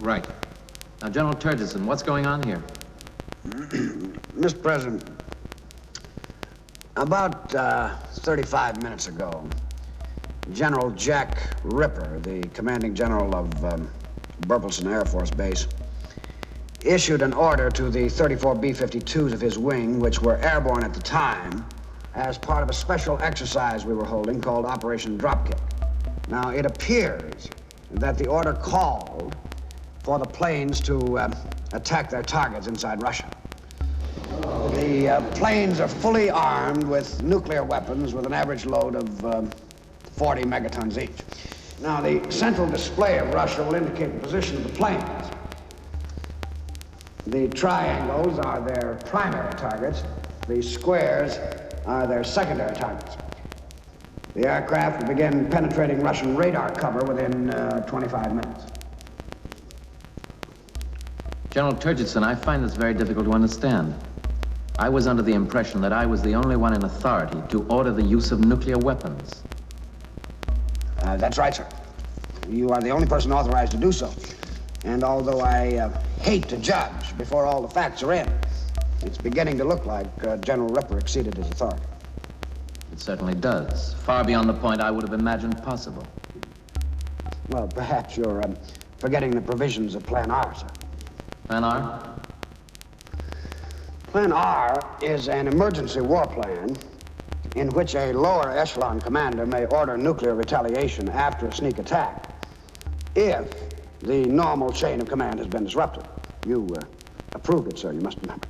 Right. Now, General Turgidson, what's going on here? Mr. President, about uh, 35 minutes ago, General Jack Ripper, the commanding general of um, Burpelson Air Force Base, issued an order to the 34 B-52s of his wing, which were airborne at the time, as part of a special exercise we were holding called Operation Dropkick. Now, it appears that the order called for the planes to uh, attack their targets inside Russia. The uh, planes are fully armed with nuclear weapons with an average load of um, 40 megatons each. Now, the central display of Russia will indicate the position of the planes. The triangles are their primary targets. The squares are their secondary targets. The aircraft will begin penetrating Russian radar cover within uh, 25 minutes. General Turgidson, I find this very difficult to understand. I was under the impression that I was the only one in authority to order the use of nuclear weapons. Uh, that's right, sir. You are the only person authorized to do so. And although I uh, hate to judge before all the facts are in, it's beginning to look like uh, General Ripper exceeded his authority. It certainly does. Far beyond the point I would have imagined possible. Well, perhaps you're um, forgetting the provisions of Plan R, sir. Plan R? Plan R is an emergency war plan in which a lower echelon commander may order nuclear retaliation after a sneak attack if the normal chain of command has been disrupted. You uh, approved it, sir, you must remember.